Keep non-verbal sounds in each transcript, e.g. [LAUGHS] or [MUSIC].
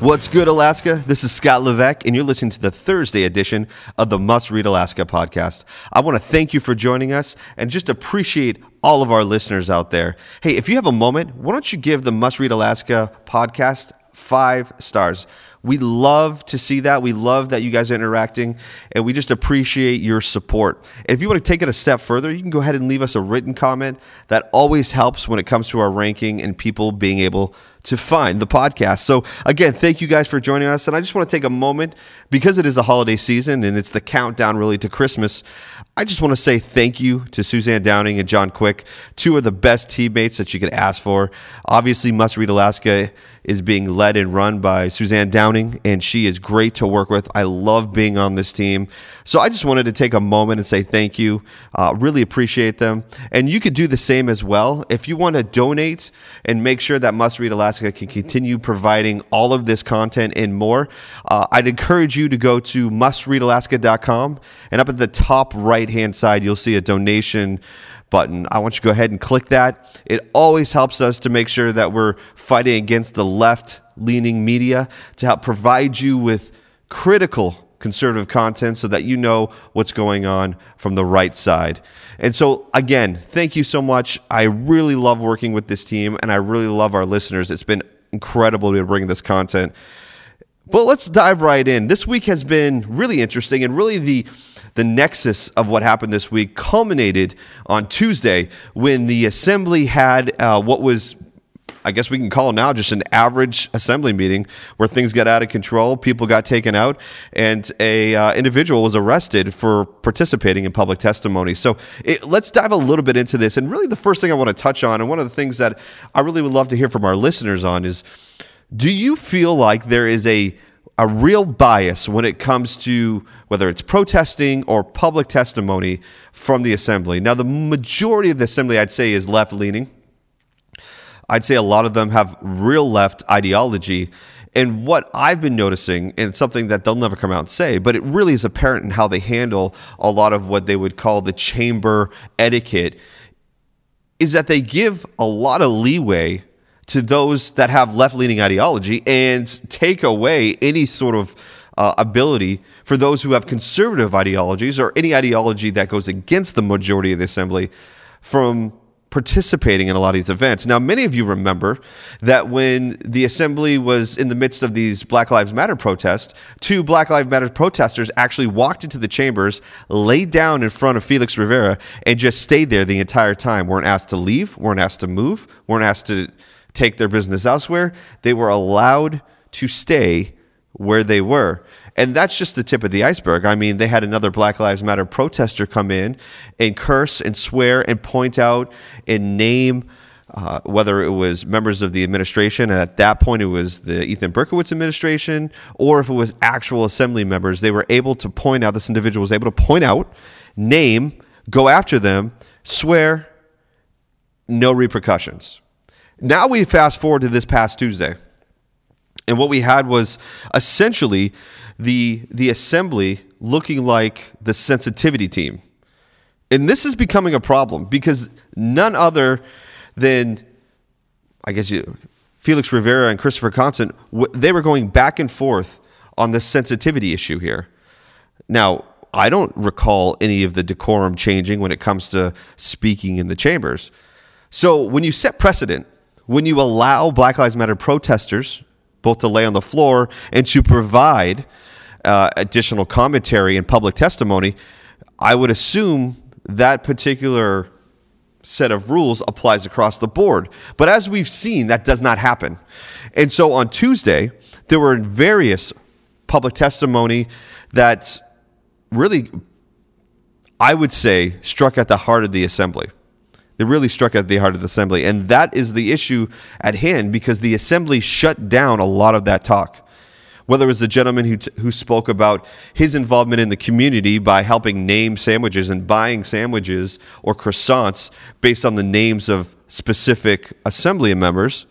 What's good, Alaska? This is Scott Levesque, and you're listening to the Thursday edition of the Must Read Alaska podcast. I want to thank you for joining us and just appreciate all of our listeners out there. Hey, if you have a moment, why don't you give the Must Read Alaska podcast five stars? We love to see that. We love that you guys are interacting, and we just appreciate your support. And if you want to take it a step further, you can go ahead and leave us a written comment. That always helps when it comes to our ranking and people being able to find the podcast. So, again, thank you guys for joining us. And I just want to take a moment because it is the holiday season and it's the countdown really to Christmas. I just want to say thank you to Suzanne Downing and John Quick, two of the best teammates that you could ask for. Obviously, Must Read Alaska is being led and run by Suzanne Downing, and she is great to work with. I love being on this team. So I just wanted to take a moment and say thank you. Uh, really appreciate them. And you could do the same as well. If you want to donate and make sure that Must Read Alaska can continue providing all of this content and more, uh, I'd encourage you to go to mustreadalaska.com. And up at the top right hand side, you'll see a donation button. I want you to go ahead and click that. It always helps us to make sure that we're fighting against the left leaning media to help provide you with critical conservative content so that you know what's going on from the right side. And so, again, thank you so much. I really love working with this team and I really love our listeners. It's been incredible to bring this content. But let's dive right in. This week has been really interesting and really the the nexus of what happened this week culminated on Tuesday when the assembly had uh, what was I guess we can call now just an average assembly meeting where things got out of control, people got taken out, and a uh, individual was arrested for participating in public testimony. So it, let's dive a little bit into this. And really, the first thing I want to touch on, and one of the things that I really would love to hear from our listeners on, is do you feel like there is a a real bias when it comes to whether it's protesting or public testimony from the assembly. Now, the majority of the assembly, I'd say, is left leaning. I'd say a lot of them have real left ideology. And what I've been noticing, and something that they'll never come out and say, but it really is apparent in how they handle a lot of what they would call the chamber etiquette, is that they give a lot of leeway to those that have left leaning ideology and take away any sort of uh, ability for those who have conservative ideologies or any ideology that goes against the majority of the assembly from participating in a lot of these events. Now, many of you remember that when the assembly was in the midst of these Black Lives Matter protests, two Black Lives Matter protesters actually walked into the chambers, laid down in front of Felix Rivera, and just stayed there the entire time. weren't asked to leave, weren't asked to move, weren't asked to take their business elsewhere. They were allowed to stay where they were. And that's just the tip of the iceberg. I mean, they had another Black Lives Matter protester come in and curse and swear and point out and name uh, whether it was members of the administration, at that point it was the Ethan Berkowitz administration, or if it was actual assembly members, they were able to point out, this individual was able to point out, name, go after them, swear, no repercussions. Now we fast forward to this past Tuesday. And what we had was essentially the, the assembly looking like the sensitivity team. And this is becoming a problem because none other than, I guess, you, Felix Rivera and Christopher Constant, they were going back and forth on the sensitivity issue here. Now, I don't recall any of the decorum changing when it comes to speaking in the chambers. So when you set precedent, when you allow Black Lives Matter protesters both to lay on the floor and to provide uh, additional commentary and public testimony, I would assume that particular set of rules applies across the board. But as we've seen, that does not happen. And so on Tuesday, there were various public testimony that really, I would say, struck at the heart of the assembly. It really struck at the heart of the assembly. And that is the issue at hand because the assembly shut down a lot of that talk. Whether it was the gentleman who, t- who spoke about his involvement in the community by helping name sandwiches and buying sandwiches or croissants based on the names of specific assembly members,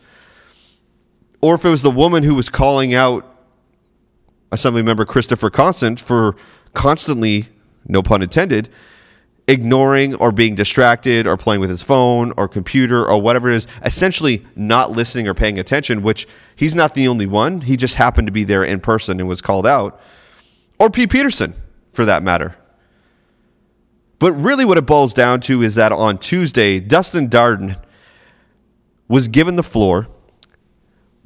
or if it was the woman who was calling out assembly member Christopher Constant for constantly, no pun intended, ignoring or being distracted or playing with his phone or computer or whatever it is, essentially not listening or paying attention, which he's not the only one. He just happened to be there in person and was called out. Or Pete Petersen, for that matter. But really, what it boils down to is that on Tuesday, Dustin Darden was given the floor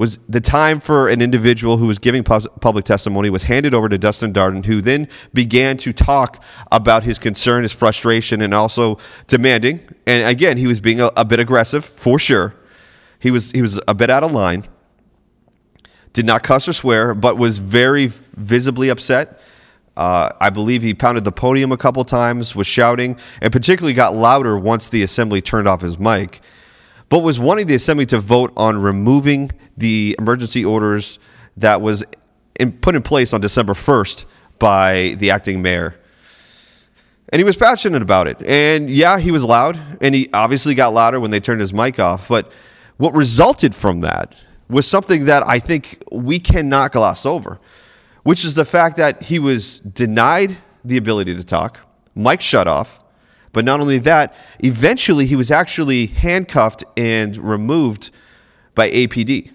was the time for an individual who was giving public testimony was handed over to Dustin Darden, who then began to talk about his concern, his frustration, and also demanding. And again, he was being a, a bit aggressive for sure. He was he was a bit out of line. Did not cuss or swear, but was very visibly upset. Uh, I believe he pounded the podium a couple times, was shouting, and particularly got louder once the assembly turned off his mic but was wanting the assembly to vote on removing the emergency orders that was in, put in place on December 1st by the acting mayor. And he was passionate about it. And yeah, he was loud, and he obviously got louder when they turned his mic off. But what resulted from that was something that I think we cannot gloss over, which is the fact that he was denied the ability to talk, mic shut off, but not only that, eventually he was actually handcuffed and removed by APD.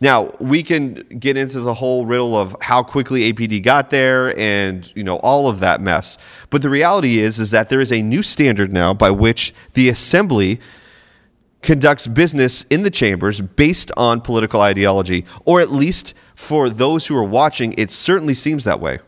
Now, we can get into the whole riddle of how quickly APD got there and, you know, all of that mess. But the reality is is that there is a new standard now by which the assembly conducts business in the chambers based on political ideology, or at least for those who are watching, it certainly seems that way.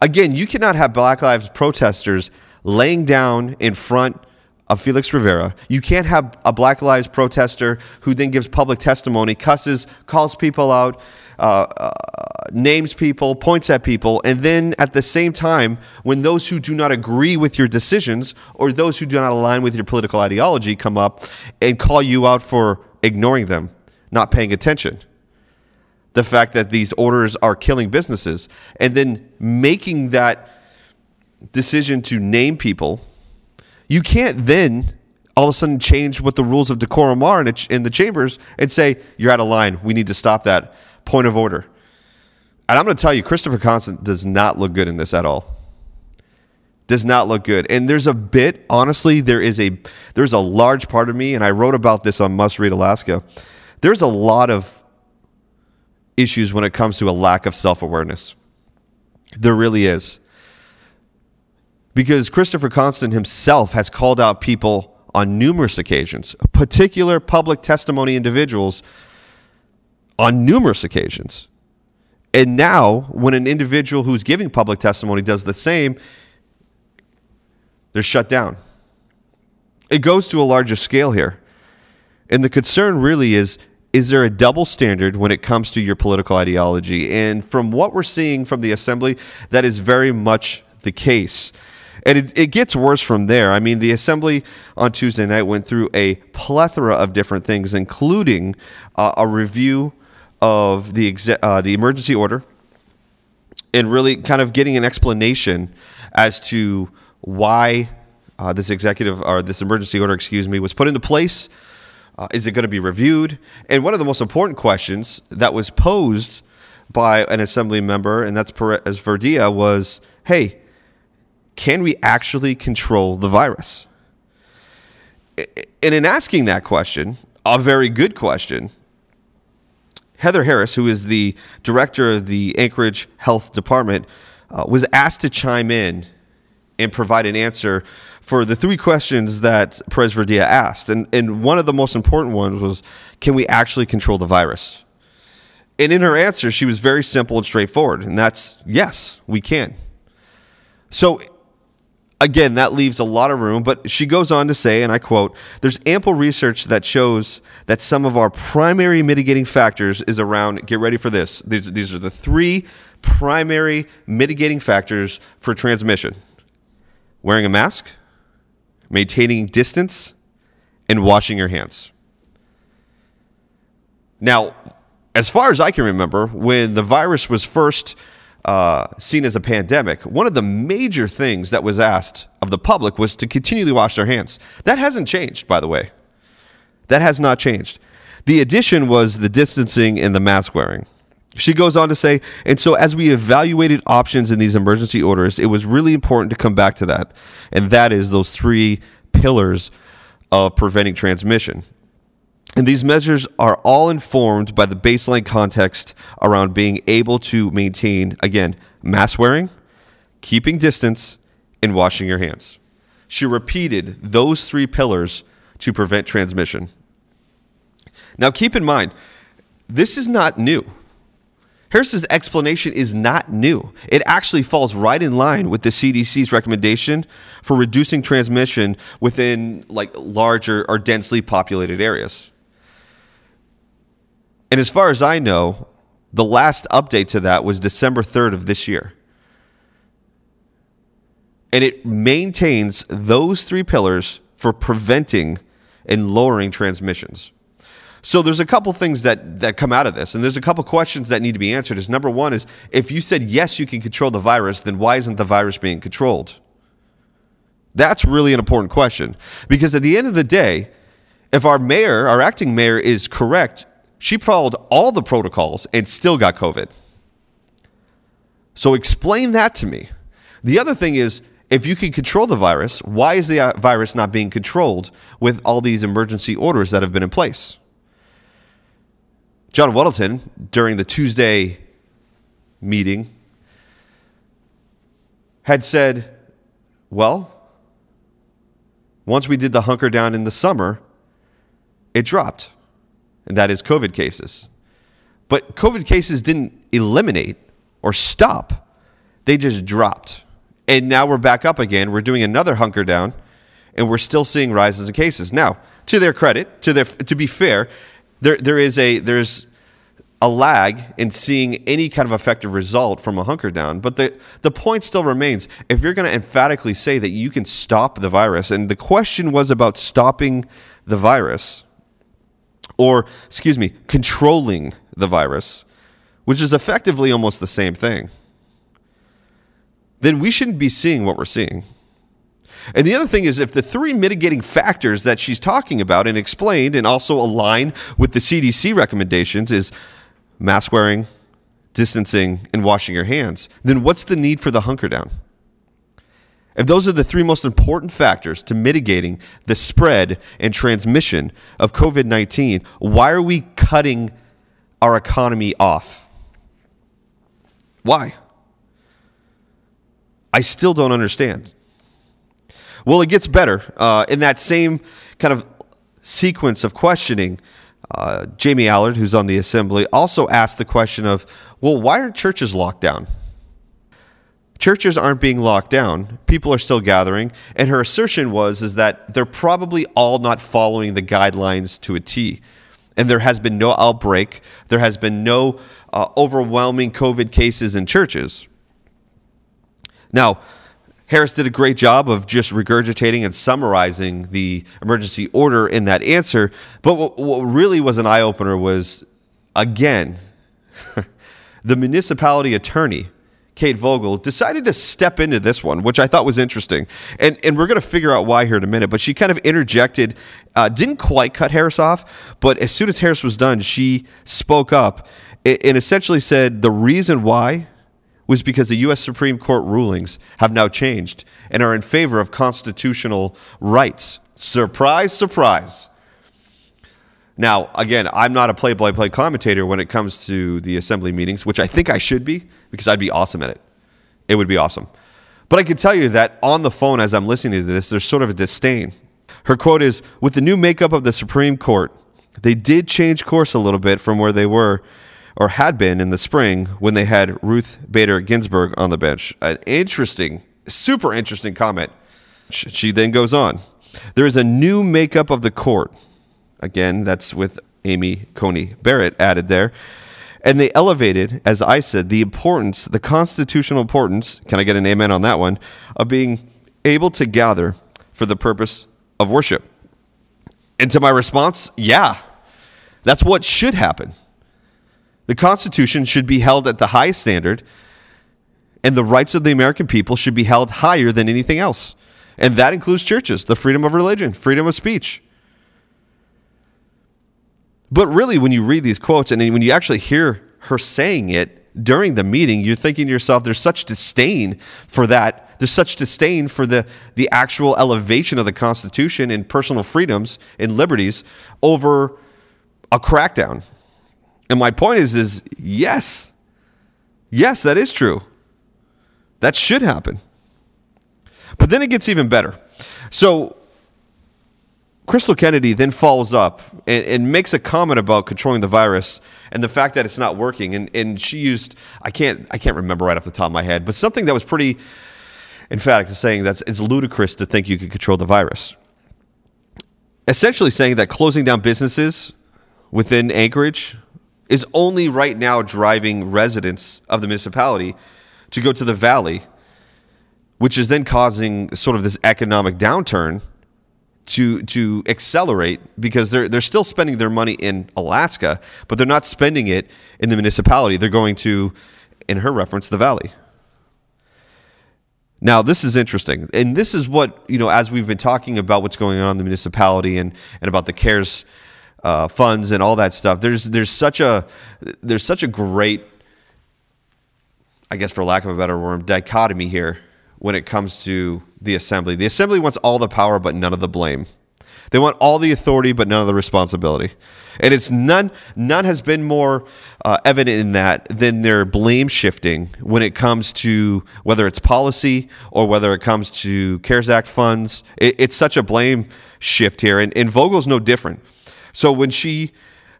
Again, you cannot have Black Lives protesters laying down in front of Felix Rivera. You can't have a Black Lives protester who then gives public testimony, cusses, calls people out, uh, uh, names people, points at people, and then at the same time, when those who do not agree with your decisions or those who do not align with your political ideology come up and call you out for ignoring them, not paying attention the fact that these orders are killing businesses and then making that decision to name people, you can't then all of a sudden change what the rules of decorum are in, in the chambers and say, you're out of line. We need to stop that. Point of order. And I'm going to tell you, Christopher Constant does not look good in this at all. Does not look good. And there's a bit, honestly, there is a there's a large part of me, and I wrote about this on Must Read Alaska. There's a lot of issues when it comes to a lack of self awareness. There really is. Because Christopher Constant himself has called out people on numerous occasions, particular public testimony individuals on numerous occasions. And now, when an individual who's giving public testimony does the same, they're shut down. It goes to a larger scale here. And the concern really is is there a double standard when it comes to your political ideology? And from what we're seeing from the assembly, that is very much the case. And it, it, gets worse from there. I mean, the assembly on Tuesday night went through a plethora of different things, including uh, a review of the exe- uh, the emergency order, and really kind of getting an explanation as to why uh, this executive or this emergency order, excuse me, was put into place uh, is it going to be reviewed? And one of the most important questions that was posed by an assembly member, and that's Perez Verdia, was hey, can we actually control the virus? And in asking that question, a very good question, Heather Harris, who is the director of the Anchorage Health Department, uh, was asked to chime in and provide an answer for the three questions that Perez Verdia asked. And, and one of the most important ones was can we actually control the virus? And in her answer, she was very simple and straightforward. And that's yes, we can. So, again, that leaves a lot of room. But she goes on to say, and I quote, there's ample research that shows that some of our primary mitigating factors is around, get ready for this. These, these are the three primary mitigating factors for transmission wearing a mask, maintaining distance, and washing your hands. Now, as far as I can remember, when the virus was first uh, seen as a pandemic, one of the major things that was asked of the public was to continually wash their hands. That hasn't changed, by the way. That has not changed. The addition was the distancing and the mask wearing. She goes on to say, and so as we evaluated options in these emergency orders, it was really important to come back to that. And that is those three pillars of preventing transmission. And these measures are all informed by the baseline context around being able to maintain, again, mask wearing, keeping distance, and washing your hands. She repeated those three pillars to prevent transmission. Now, keep in mind, this is not new. Harris's explanation is not new. It actually falls right in line with the CDC's recommendation for reducing transmission within like larger or densely populated areas. And as far as I know, the last update to that was December 3rd of this year. And it maintains those three pillars for preventing and lowering transmissions. So there's a couple things that that come out of this, and there's a couple questions that need to be answered. Is number one is if you said yes, you can control the virus, then why isn't the virus being controlled? That's really an important question because at the end of the day, if our mayor, our acting mayor, is correct, she followed all the protocols and still got COVID. So explain that to me. The other thing is if you can control the virus, why is the uh, virus not being controlled with all these emergency orders that have been in place? John Weddleton, during the Tuesday meeting, had said, well, once we did the hunker down in the summer, it dropped. And that is COVID cases. But COVID cases didn't eliminate or stop, they just dropped. And now we're back up again. We're doing another hunker down, and we're still seeing rises in cases. Now, to their credit, to their to be fair, there there is a there's a lag in seeing any kind of effective result from a hunker down. But the, the point still remains if you're going to emphatically say that you can stop the virus, and the question was about stopping the virus, or, excuse me, controlling the virus, which is effectively almost the same thing, then we shouldn't be seeing what we're seeing. And the other thing is, if the three mitigating factors that she's talking about and explained and also align with the CDC recommendations is mask wearing, distancing, and washing your hands, then what's the need for the hunker down? If those are the three most important factors to mitigating the spread and transmission of COVID 19, why are we cutting our economy off? Why? I still don't understand. Well, it gets better. Uh, in that same kind of sequence of questioning, uh, Jamie Allard, who's on the assembly, also asked the question of, well, why are churches locked down? Churches aren't being locked down. People are still gathering. And her assertion was is that they're probably all not following the guidelines to a T. And there has been no outbreak. There has been no uh, overwhelming COVID cases in churches. Now, Harris did a great job of just regurgitating and summarizing the emergency order in that answer. But what, what really was an eye opener was, again, [LAUGHS] the municipality attorney, Kate Vogel, decided to step into this one, which I thought was interesting. And, and we're going to figure out why here in a minute. But she kind of interjected, uh, didn't quite cut Harris off, but as soon as Harris was done, she spoke up and essentially said the reason why was because the U.S. Supreme Court rulings have now changed and are in favor of constitutional rights. Surprise, surprise. Now, again, I'm not a play by play commentator when it comes to the assembly meetings, which I think I should be because I'd be awesome at it. It would be awesome. But I can tell you that on the phone as I'm listening to this, there's sort of a disdain. Her quote is With the new makeup of the Supreme Court, they did change course a little bit from where they were or had been in the spring when they had Ruth Bader Ginsburg on the bench. An interesting, super interesting comment. She then goes on. There is a new makeup of the court. Again, that's with Amy Coney Barrett added there. And they elevated, as I said, the importance, the constitutional importance, can I get an amen on that one, of being able to gather for the purpose of worship. And to my response, yeah, that's what should happen. The Constitution should be held at the highest standard, and the rights of the American people should be held higher than anything else. And that includes churches, the freedom of religion, freedom of speech. But really, when you read these quotes and when you actually hear her saying it during the meeting, you're thinking to yourself, there's such disdain for that. There's such disdain for the, the actual elevation of the Constitution and personal freedoms and liberties over a crackdown. And my point is, is yes, yes, that is true. That should happen. But then it gets even better. So Crystal Kennedy then follows up and, and, makes a comment about controlling the virus and the fact that it's not working. And, and she used I can't I can't remember right off the top of my head, but something that was pretty emphatic to saying that it's ludicrous to think you could control the virus. Essentially saying that closing down businesses within Anchorage is only right now driving residents of the municipality to go to the valley, which is then causing sort of this economic downturn to to accelerate because they're they're still spending their money in Alaska, but they're not spending it in the municipality. They're going to, in her reference, the valley. Now, this is interesting, and this is what you know as we've been talking about what's going on in the municipality and and about the cares uh, funds and all that stuff. There's there's such a there's such a great, I guess for lack of a better word, dichotomy here when it comes to the assembly. The assembly wants all the power but none of the blame. They want all the authority but none of the responsibility. And it's none none has been more uh, evident in that than their blame shifting when it comes to whether it's policy or whether it comes to CARES Act funds. It, it's such a blame shift here, and, and Vogel's no different. So when she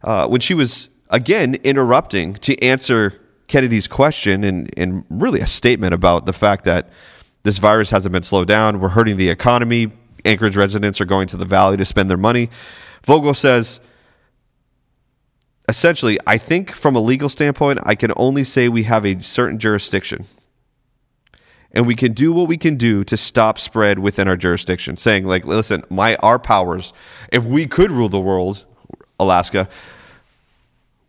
uh, when she was again interrupting to answer Kennedy's question and, and really a statement about the fact that this virus hasn't been slowed down. We're hurting the economy. Anchorage residents are going to the valley to spend their money. Vogel says, essentially, I think from a legal standpoint, I can only say we have a certain jurisdiction. And we can do what we can do to stop spread within our jurisdiction. Saying, like, listen, my our powers, if we could rule the world, Alaska,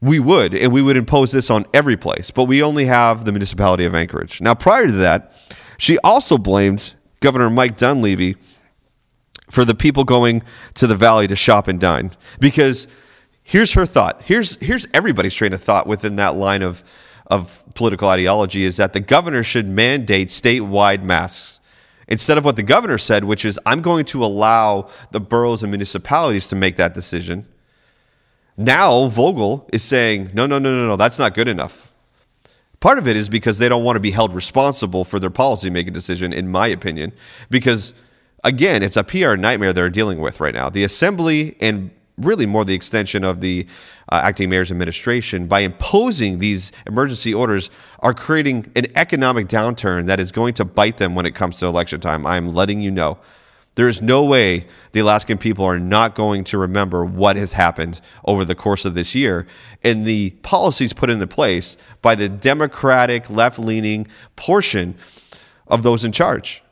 we would, and we would impose this on every place. But we only have the municipality of Anchorage. Now, prior to that, she also blamed Governor Mike Dunleavy for the people going to the valley to shop and dine because here's her thought. Here's here's everybody's train of thought within that line of of political ideology is that the governor should mandate statewide masks instead of what the governor said, which is I'm going to allow the boroughs and municipalities to make that decision. Now Vogel is saying, no, no, no, no, no, that's not good enough. Part of it is because they don't want to be held responsible for their policymaking decision, in my opinion, because again, it's a PR nightmare they're dealing with right now. The assembly and really more the extension of the uh, acting mayor's administration by imposing these emergency orders are creating an economic downturn that is going to bite them when it comes to election time. I'm letting you know. There is no way the Alaskan people are not going to remember what has happened over the course of this year and the policies put into place by the Democratic left leaning portion of those in charge.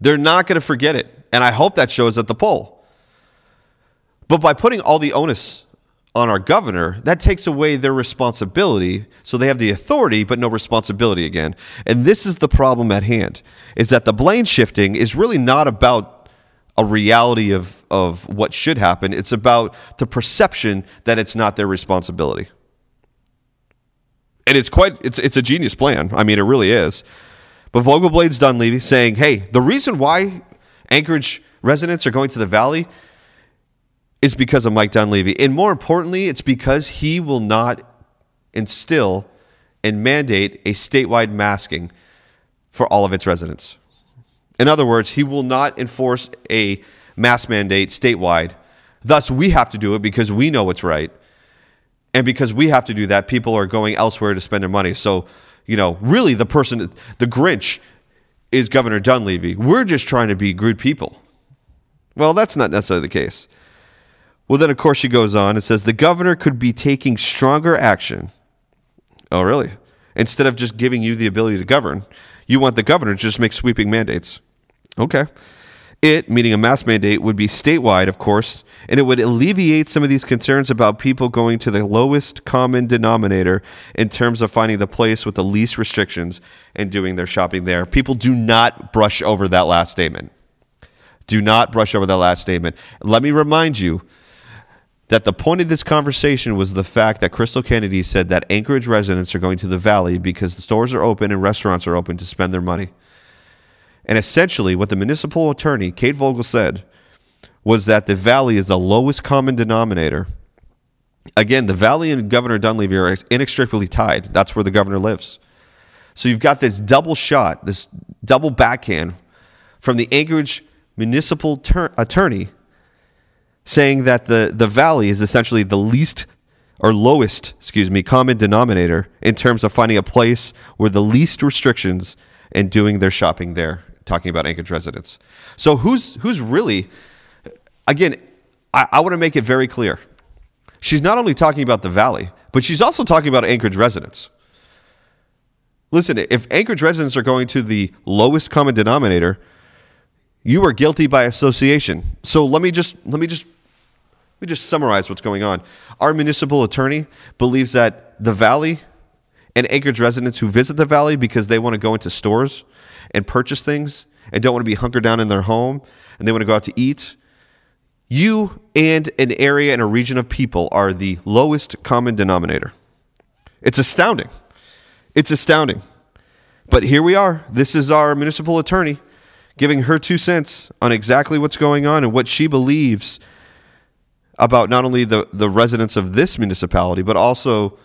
They're not going to forget it. And I hope that shows at the poll. But by putting all the onus on our governor, that takes away their responsibility. So they have the authority, but no responsibility again. And this is the problem at hand is that the blame shifting is really not about a reality of, of what should happen. It's about the perception that it's not their responsibility. And it's quite, it's, it's a genius plan. I mean, it really is. But Vogel blames Dunleavy saying, hey, the reason why Anchorage residents are going to the valley is because of Mike Dunleavy. And more importantly, it's because he will not instill and mandate a statewide masking for all of its residents. In other words, he will not enforce a mask mandate statewide. Thus, we have to do it because we know what's right. And because we have to do that, people are going elsewhere to spend their money. So, you know, really the person, the Grinch is Governor Dunleavy. We're just trying to be good people. Well, that's not necessarily the case. Well, then, of course, she goes on and says the governor could be taking stronger action. Oh, really? Instead of just giving you the ability to govern, you want the governor to just make sweeping mandates. Okay. It, meaning a mask mandate, would be statewide, of course, and it would alleviate some of these concerns about people going to the lowest common denominator in terms of finding the place with the least restrictions and doing their shopping there. People do not brush over that last statement. Do not brush over that last statement. Let me remind you that the point of this conversation was the fact that Crystal Kennedy said that Anchorage residents are going to the valley because the stores are open and restaurants are open to spend their money. And essentially, what the municipal attorney, Kate Vogel, said was that the valley is the lowest common denominator. Again, the valley and Governor Dunleavy are inextricably tied. That's where the governor lives. So you've got this double shot, this double backhand from the Anchorage municipal ter- attorney saying that the, the valley is essentially the least or lowest, excuse me, common denominator in terms of finding a place where the least restrictions and doing their shopping there talking about Anchorage residents. So who's who's really again, I, I want to make it very clear. She's not only talking about the valley, but she's also talking about Anchorage residents. Listen, if Anchorage residents are going to the lowest common denominator, you are guilty by association. So let me just let me just let me just summarize what's going on. Our municipal attorney believes that the valley and Anchorage residents who visit the valley because they want to go into stores and purchase things and don't want to be hunkered down in their home and they want to go out to eat, you and an area and a region of people are the lowest common denominator. It's astounding. It's astounding. But here we are. This is our municipal attorney giving her two cents on exactly what's going on and what she believes about not only the, the residents of this municipality, but also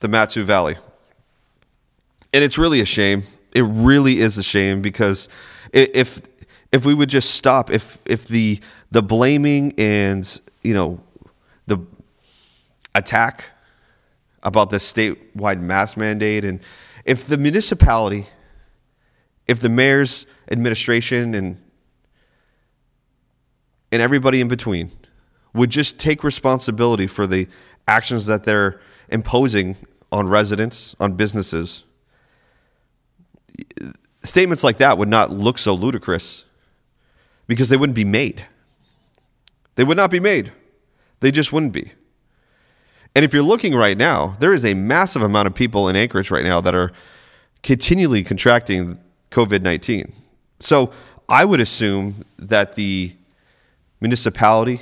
the Mat-Su Valley and it's really a shame. It really is a shame because if if we would just stop, if if the the blaming and you know the attack about the statewide mask mandate, and if the municipality, if the mayor's administration and and everybody in between would just take responsibility for the actions that they're imposing on residents, on businesses, statements like that would not look so ludicrous because they wouldn't be made. They would not be made. They just wouldn't be. And if you're looking right now, there is a massive amount of people in Anchorage right now that are continually contracting COVID 19. So I would assume that the municipality,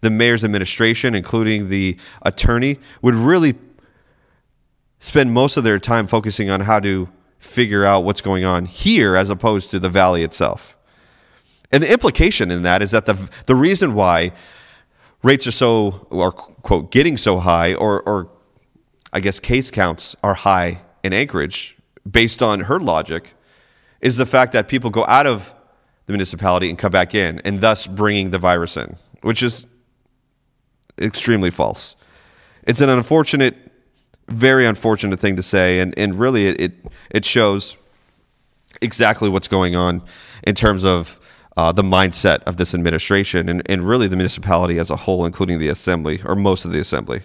the mayor's administration, including the attorney, would really spend most of their time focusing on how to figure out what's going on here as opposed to the valley itself. And the implication in that is that the the reason why rates are so or quote getting so high or or I guess case counts are high in Anchorage based on her logic is the fact that people go out of the municipality and come back in and thus bringing the virus in, which is extremely false. It's an unfortunate very unfortunate thing to say, and and really it it shows exactly what's going on in terms of uh, the mindset of this administration and, and really the municipality as a whole, including the assembly or most of the assembly.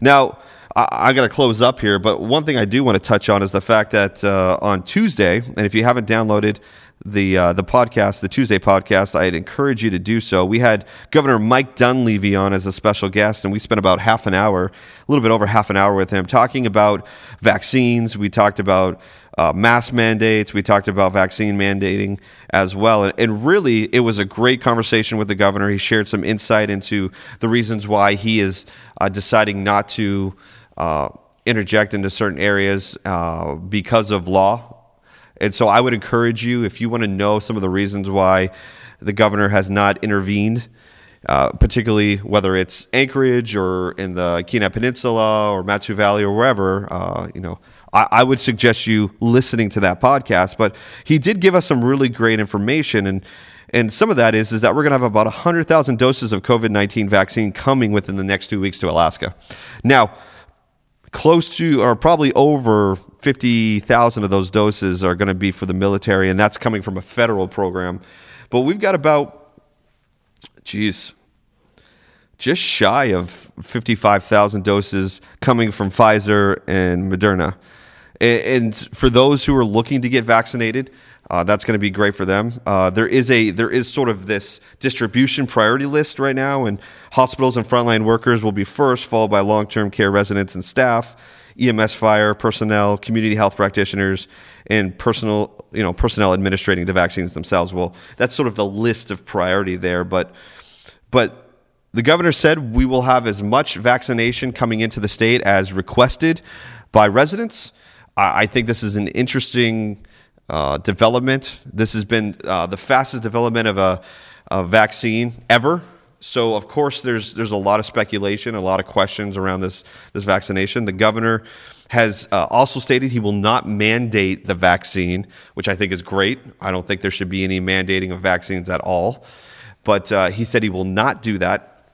Now, I, I got to close up here, but one thing I do want to touch on is the fact that uh, on Tuesday, and if you haven't downloaded the uh, the podcast, the Tuesday podcast, I'd encourage you to do so. We had Governor Mike Dunleavy on as a special guest, and we spent about half an hour, a little bit over half an hour with him, talking about vaccines. We talked about uh, mask mandates. We talked about vaccine mandating as well. And, and, really, it was a great conversation with the governor. He shared some insight into the reasons why he is uh, deciding not to uh, interject into certain areas uh, because of law and so I would encourage you, if you want to know some of the reasons why the governor has not intervened, uh, particularly whether it's Anchorage or in the Kenai Peninsula or Mat-Su Valley or wherever, uh, you know, I, I, would suggest you listening to that podcast. But he did give us some really great information, and and some of that is is that we're going to have about hundred thousand doses of COVID nineteen vaccine coming within the next two weeks to Alaska. Now close to or probably over 50,000 of those doses are going to be for the military, and that's coming from a federal program. But we've got about, geez, just shy of 55,000 doses coming from Pfizer and Moderna. And for those who are looking to get vaccinated, Uh, that's going to be great for them. Uh, there is a there is sort of this distribution priority list right now, and hospitals and frontline workers will be first, followed by long term care residents and staff, EMS, fire personnel, community health practitioners, and personal you know personnel administrating the vaccines themselves. Well, that's sort of the list of priority there, but but the governor said we will have as much vaccination coming into the state as requested by residents. I think this is an interesting uh, development. This has been uh, the fastest development of a, a, vaccine ever. So, of course, there's there's a lot of speculation, a lot of questions around this this vaccination. The governor has uh, also stated he will not mandate the vaccine, which I think is great. I don't think there should be any mandating of vaccines at all. But uh, he said he will not do that.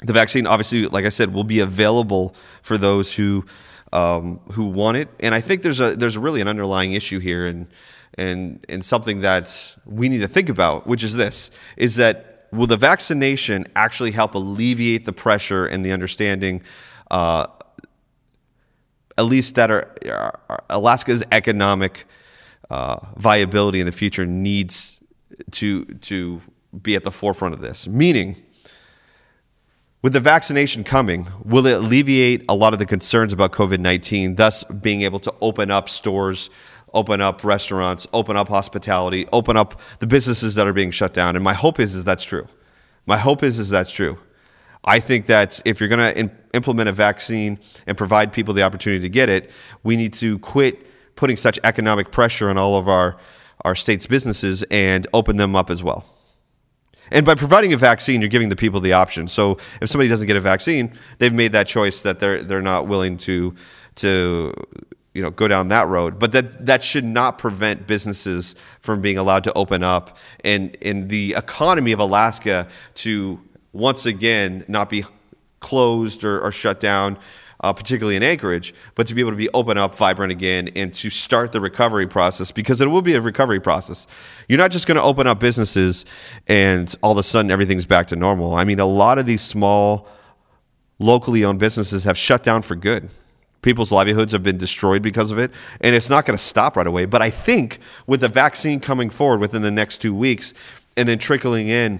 The vaccine, obviously, like I said, will be available for those who um, who want it. And I think there's a there's really an underlying issue here, and and and something that we need to think about, which is this: is that will the vaccination actually help alleviate the pressure and the understanding? Uh, at least that are, are Alaska's economic uh, viability in the future needs to to be at the forefront of this. Meaning, with the vaccination coming, will it alleviate a lot of the concerns about COVID 19, thus being able to open up stores, open up restaurants, open up hospitality, open up the businesses that are being shut down? And my hope is, is that's true. My hope is, is that's true. I think that if you're going to implement a vaccine and provide people the opportunity to get it, we need to quit putting such economic pressure on all of our, our state's businesses and open them up as well. And by providing a vaccine, you're giving the people the option. So if somebody doesn't get a vaccine, they've made that choice that they're they're not willing to to you know go down that road. But that that should not prevent businesses from being allowed to open up and in the economy of Alaska to once again not be closed or, or shut down uh, particularly in Anchorage, but to be able to be open up, vibrant again, and to start the recovery process because it will be a recovery process. You're not just going to open up businesses and all of a sudden everything's back to normal. I mean, a lot of these small, locally owned businesses have shut down for good. People's livelihoods have been destroyed because of it, and it's not going to stop right away. But I think with the vaccine coming forward within the next two weeks and then trickling in,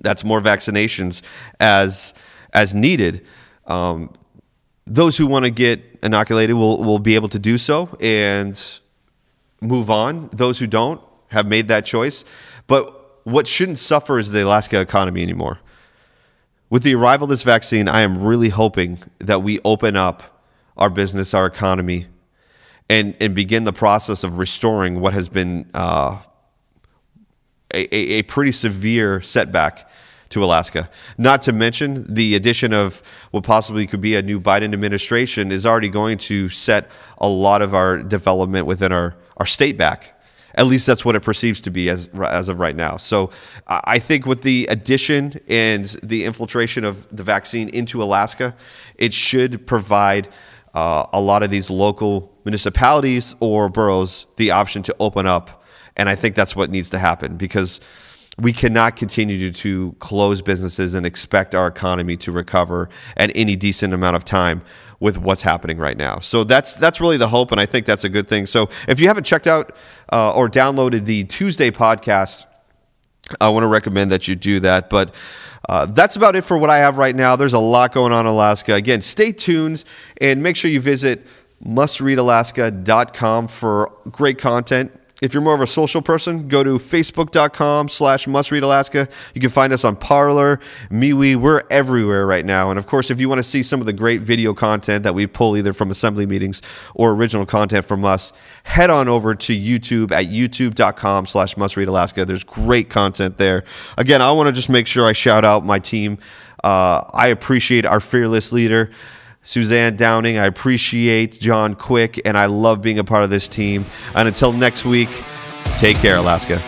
that's more vaccinations as as needed. Um, those who want to get inoculated will, will be able to do so and move on. Those who don't have made that choice. But what shouldn't suffer is the Alaska economy anymore. With the arrival of this vaccine, I am really hoping that we open up our business, our economy, and, and begin the process of restoring what has been uh, a, a pretty severe setback to Alaska. Not to mention the addition of what possibly could be a new Biden administration is already going to set a lot of our development within our, our state back. At least that's what it perceives to be as, as of right now. So I think with the addition and the infiltration of the vaccine into Alaska, it should provide uh, a lot of these local municipalities or boroughs the option to open up. And I think that's what needs to happen because we cannot continue to close businesses and expect our economy to recover at any decent amount of time with what's happening right now. So that's that's really the hope, and I think that's a good thing. So if you haven't checked out uh, or downloaded the Tuesday podcast, I want to recommend that you do that. But uh, that's about it for what I have right now. There's a lot going on in Alaska. Again, stay tuned and make sure you visit mustreadalaska.com for great content if you're more of a social person, go to facebook.com slash mustreadalaska. You can find us on Parler, MeWe. We're everywhere right now. And of course, if you want to see some of the great video content that we pull either from assembly meetings or original content from us, head on over to YouTube at youtube.com slash mustreadalaska. There's great content there. Again, I want to just make sure I shout out my team. Uh, I appreciate our fearless leader. Suzanne Downing. I appreciate John Quick, and I love being a part of this team. And until next week, take care, Alaska.